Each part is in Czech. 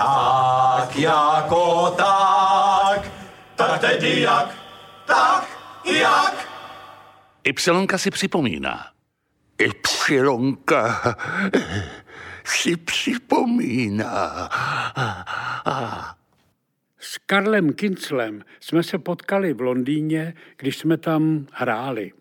Tak jako tak, tak tedy jak, tak jak. Ypsilonka si připomíná. Ypsilonka si připomíná. S Karlem Kinclem jsme se potkali v Londýně, když jsme tam hráli.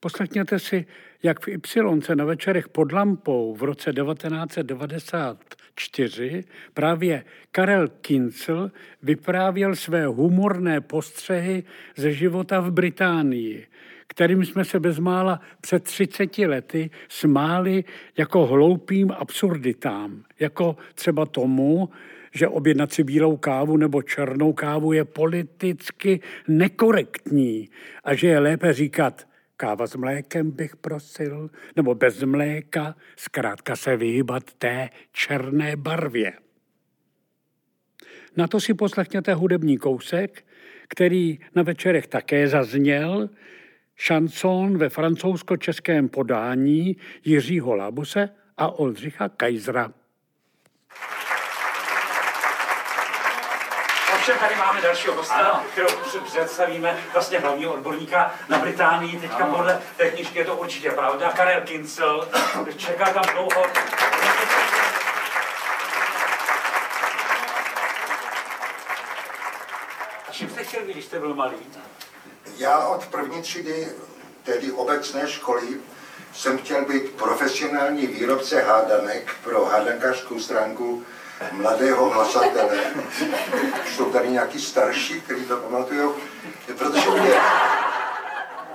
Poslechněte si, jak v Ypsilonce na večerech pod lampou v roce 1994 právě Karel Kincl vyprávěl své humorné postřehy ze života v Británii, kterým jsme se bezmála před 30 lety smáli jako hloupým absurditám, jako třeba tomu, že objednat si bílou kávu nebo černou kávu je politicky nekorektní a že je lépe říkat káva s mlékem bych prosil, nebo bez mléka, zkrátka se vyhýbat té černé barvě. Na to si poslechněte hudební kousek, který na večerech také zazněl, šanson ve francouzsko-českém podání Jiřího Labuse a Oldřicha Kajzra. Ovšem tady máme dalšího hosta, kterou představíme vlastně hlavního odborníka na Británii. Teďka ano. podle té knižky je to určitě pravda. Karel Kincel, čeká tam dlouho. A čím jste chtěl být, když jste byl malý? Já od první třídy, tedy obecné školy, jsem chtěl být profesionální výrobce hádanek pro hádankářskou stránku mladého hlasatele. Jsou tady nějaký starší, kteří to pamatují, protože mě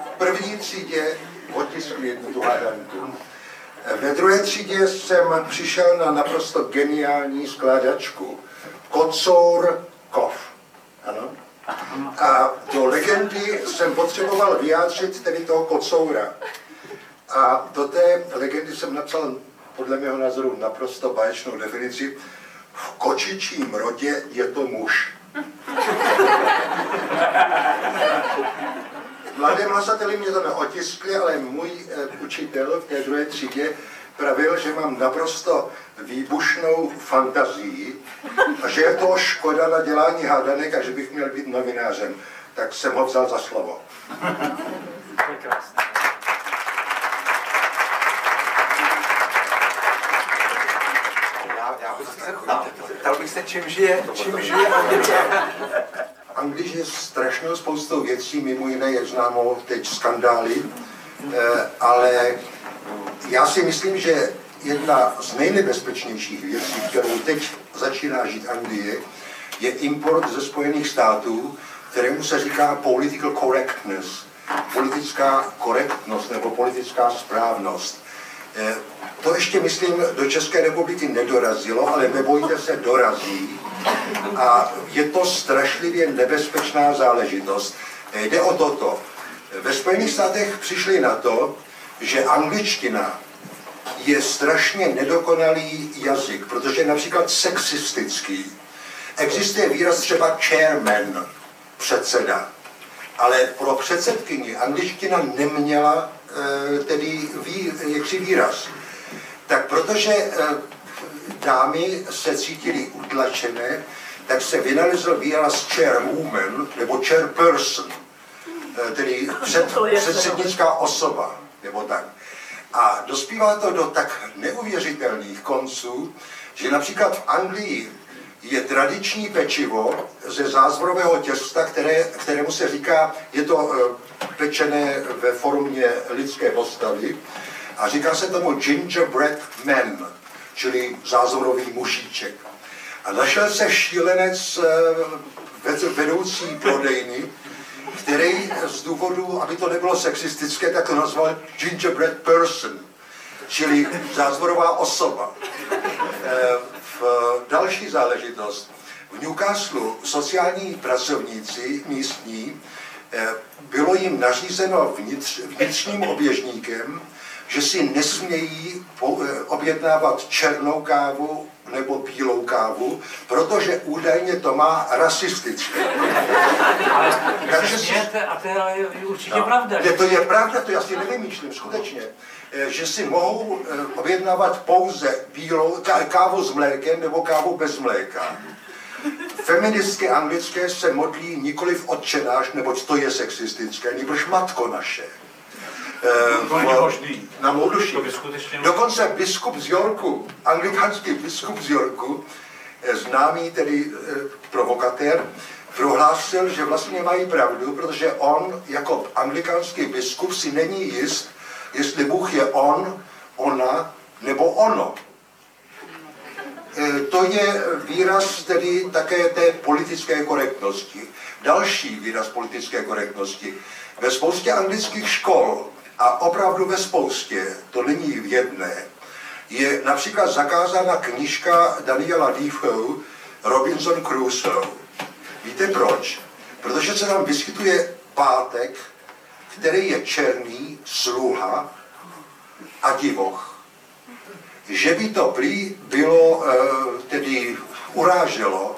v první třídě otiskli jednu tu hádanku. Ve druhé třídě jsem přišel na naprosto geniální skládačku. Kocour Kov. Ano? A do legendy jsem potřeboval vyjádřit tedy toho kocoura. A do té legendy jsem napsal podle mého názoru naprosto báječnou definici. V kočičím rodě je to muž. Mladé hlasateli mě to neotiskli, ale můj eh, učitel v té druhé třídě pravil, že mám naprosto výbušnou fantazii a že je to škoda na dělání hádanek a že bych měl být novinářem. Tak jsem ho vzal za slovo. Ptal bych se, čím žije, čím žije Anglie. Anglie je strašnou spoustou věcí, mimo jiné, jak známo teď skandály, eh, ale já si myslím, že jedna z nejnebezpečnějších věcí, kterou teď začíná žít Anglie, je import ze Spojených států, kterému se říká political correctness, politická korektnost nebo politická správnost. Eh, to ještě, myslím, do České republiky nedorazilo, ale nebojte se, dorazí. A je to strašlivě nebezpečná záležitost. Eh, jde o toto. Ve Spojených státech přišli na to, že angličtina je strašně nedokonalý jazyk, protože je například sexistický. Existuje výraz třeba chairman, předseda, ale pro předsedkyni angličtina neměla tedy vý, jaksi výraz. Tak protože e, dámy se cítily utlačené, tak se vynalezl výraz chairwoman nebo chairperson, e, tedy před, předsednická osoba, nebo tak. A dospívá to do tak neuvěřitelných konců, že například v Anglii je tradiční pečivo ze zázvorového těsta, které, kterému se říká, je to eh, pečené ve formě lidské postavy a říká se tomu gingerbread man, čili zázvorový mušíček. A našel se šílenec eh, vedoucí prodejny, který z důvodu, aby to nebylo sexistické, tak to nazval gingerbread person, čili zázvorová osoba. E, v další záležitost. V Newcastle sociální pracovníci místní bylo jim nařízeno vnitř, vnitřním oběžníkem, že si nesmějí e, objednávat černou kávu nebo bílou kávu, protože údajně to má rasistické. Ale Takže si- a to je je určitě pravda. Ne, to je pravda, to já si nevymýšlím, skutečně. Eh, Že si mohou eh, objednávat pouze bílou ká- kávu s mlékem nebo kávu bez mléka. Feministky anglické se modlí nikoliv odčenáš, neboť to je sexistické, nebož matko naše. Eh, To není v- možný. Na Dokonce biskup z Yorku, anglikánský biskup z Yorku, eh, známý tedy eh, provokatér, prohlásil, že vlastně mají pravdu, protože on jako anglikánský biskup si není jist, jestli Bůh je on, ona nebo ono. Eh, To je výraz tedy také té politické korektnosti. Další výraz politické korektnosti. Ve spoustě anglických škol, a opravdu ve spoustě, to není v jedné, je například zakázána knížka Daniela Defoe Robinson Crusoe. Víte proč? Protože se tam vyskytuje pátek, který je černý, sluha a divoch že by to prý bylo, eh, tedy uráželo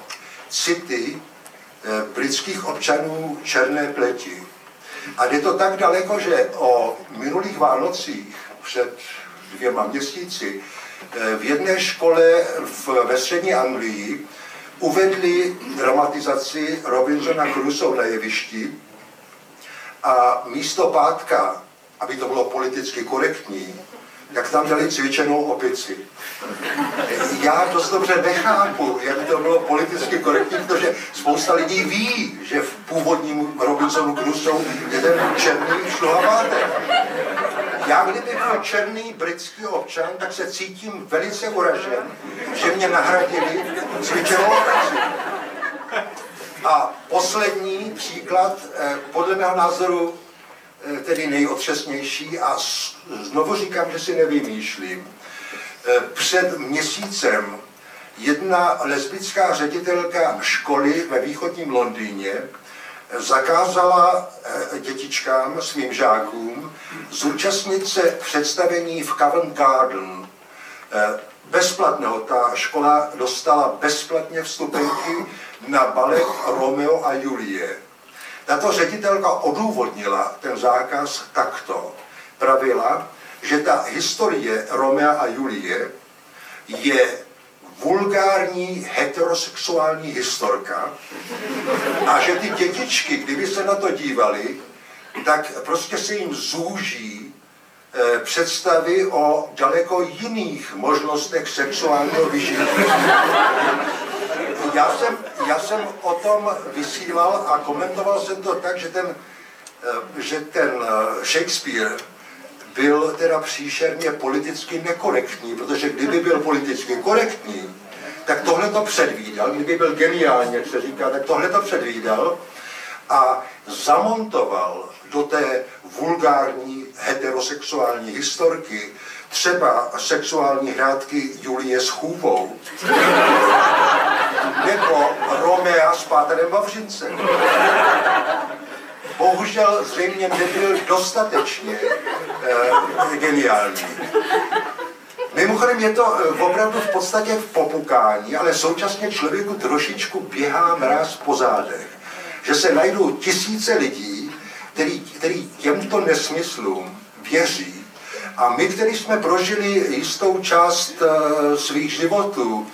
city eh, britských občanů černé pleti. A jde to tak daleko, že o minulých Vánocích před dvěma měsíci eh, v jedné škole v, ve střední Anglii uvedli dramatizaci Robinsona Crusoe na jevišti a místo pátka, aby to bylo politicky korektní, jak tam dali cvičenou opici. Já dost dobře nechápu, jak to bylo politicky korektní, protože spousta lidí ví, že v původním Robinsonu Crusoe je ten černý šluhavátek. Já kdyby byl černý britský občan, tak se cítím velice uražen, že mě nahradili cvičenou opici. A poslední příklad, eh, podle mého názoru tedy nejotřesnější a znovu říkám, že si nevymýšlím. Eh, Před měsícem jedna lesbická ředitelka školy ve východním Londýně eh, zakázala eh, dětičkám, svým žákům, zúčastnit se představení v Covent Garden. Eh, Bezplatného, ta škola dostala bezplatně vstupenky na balet Romeo a Julie. Tato ředitelka odůvodnila ten zákaz takto. Pravila, že ta historie Romea a Julie je vulgární heterosexuální historka a že ty dětičky, kdyby se na to dívali, tak prostě se jim zúží eh, představy o daleko jiných možnostech sexuálního vyžití. Já jsem, já jsem o tom vysílal a komentoval jsem to tak, že ten, eh, že ten eh, Shakespeare byl teda příšerně politicky nekorektní, protože kdyby byl politicky korektní, tak tohle to předvídal, kdyby byl geniálně, jak se říká, tak tohle to předvídal a zamontoval do té vulgární heterosexuální historky třeba sexuální hrádky Julie s chůvou nebo Romea s Páterem Vavřincem. Bohužel zřejmě nebyl dostatečně eh, geniální. Mimochodem je to eh, opravdu v podstatě v popukání, ale současně člověku trošičku běhá mráz po zádech. Že se najdou tisíce lidí, který, který těmto nesmyslům věří. A my, kteří jsme prožili jistou část eh, svých životů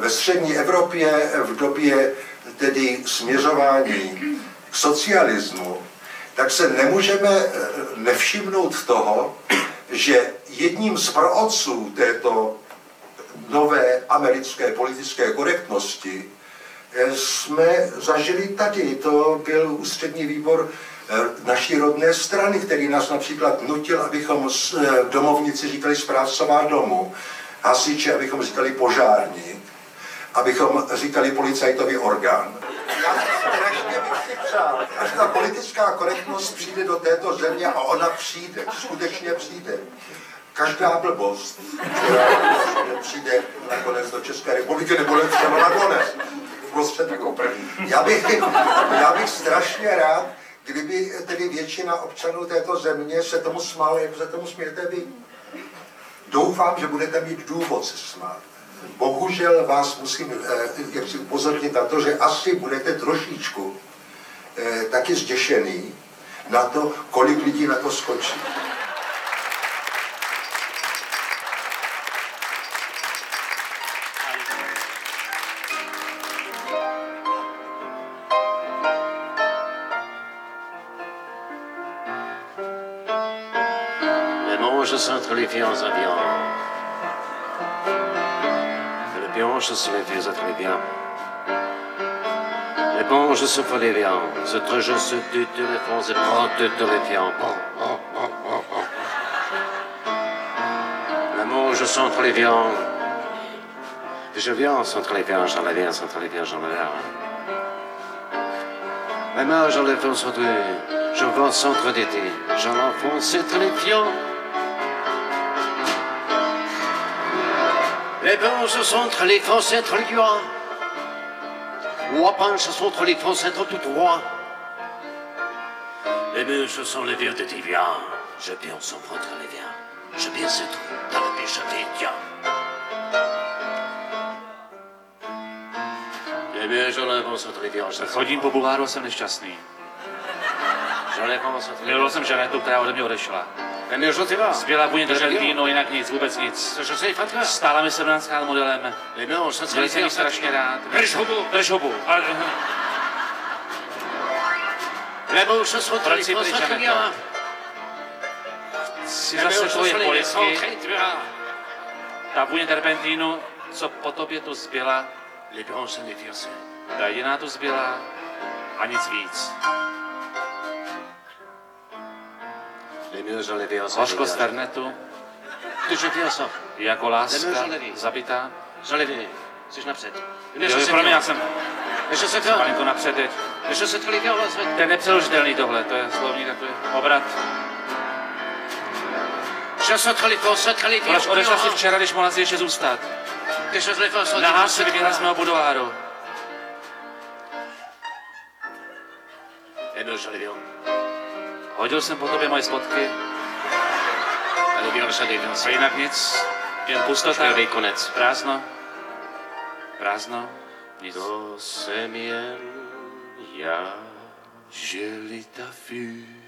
ve střední Evropě v době tedy směřování k socialismu, tak se nemůžeme eh, nevšimnout toho, že jedním z praotců této nové americké politické korektnosti eh, jsme zažili tady. To byl ústřední výbor eh, naší rodné strany, který nás například nutil, abychom eh, domovníci říkali správcová domu, hasiči, abychom říkali požárník, abychom říkali policajtový orgán. Já strašně bych si přál, až ta politická korektnost přijde do této země a ona přijde, skutečně přijde. Každá blbost, která přijde nakonec do České republiky, nebo třeba nakonec, prostřed jako první. Já bych, já bych strašně rád, kdyby tedy většina občanů této země se tomu smála, jak se tomu smějete vy. Doufám, že budete mít důvod se smát. bohužel vás musím eh, jak si upozornit na to, že asi budete trošičku eh, taky zděšený na to, kolik lidí na to skočí. méfiance un. Le pion, je se méfie à très bien. Les bon, je se fais les viands. Ce truc, je se tue, tu les fonds, et prends, tu te les. L'amour, je sens entre les viands. Je viens entre les viands, j'en la viens, entre les viands, j'en la viens. Ma main, j'en la fonce entre je vais au centre d'été, j'en enfonce entre les fiands. Les penches sont entre les Français, entre les guans. Moi, penche sont entre les Français, entre tout droit. Les bûches sont les vieux de Divia. Je sans entre les viens. Je bien ce truc dans la biche tiens. Les bûches, j'en avance entre les. Chodím po jsem nešťastný. Miloval jsem která ode mě odešla. Zběla vůně držet víno, jinak nic, vůbec nic. Stála mi 17 modelem. Les bûches, sont entre Měli les jsem viands. strašně rád. Drž hubu. Drž hubu. Proč si pryč, entre les Žaneto? viands. si Les zase tvoje polisky, ta vůně terpentínu, co po tobě tu zbyla, ta jediná tu zbyla a nic víc. Hořko z Fernetu, Tu je viens ça. jako láska, zabitá. Jsi napřed. Jo, pro mě, já jsem Je sais toi. malinko napřed teď. Se mettre. To je nepřeložitelný tohle, to je slovní takový obrat. Proč odešla si včera, když mohla si ještě zůstat? Nahá se vyvěla z mého budováru. Les viands. Hodil jsem po tobě moje spotky a jinak nic. Jen pustota, Chtěl konec. prázdno. Prázdno, nic. To jsem jen já, že li ta fut.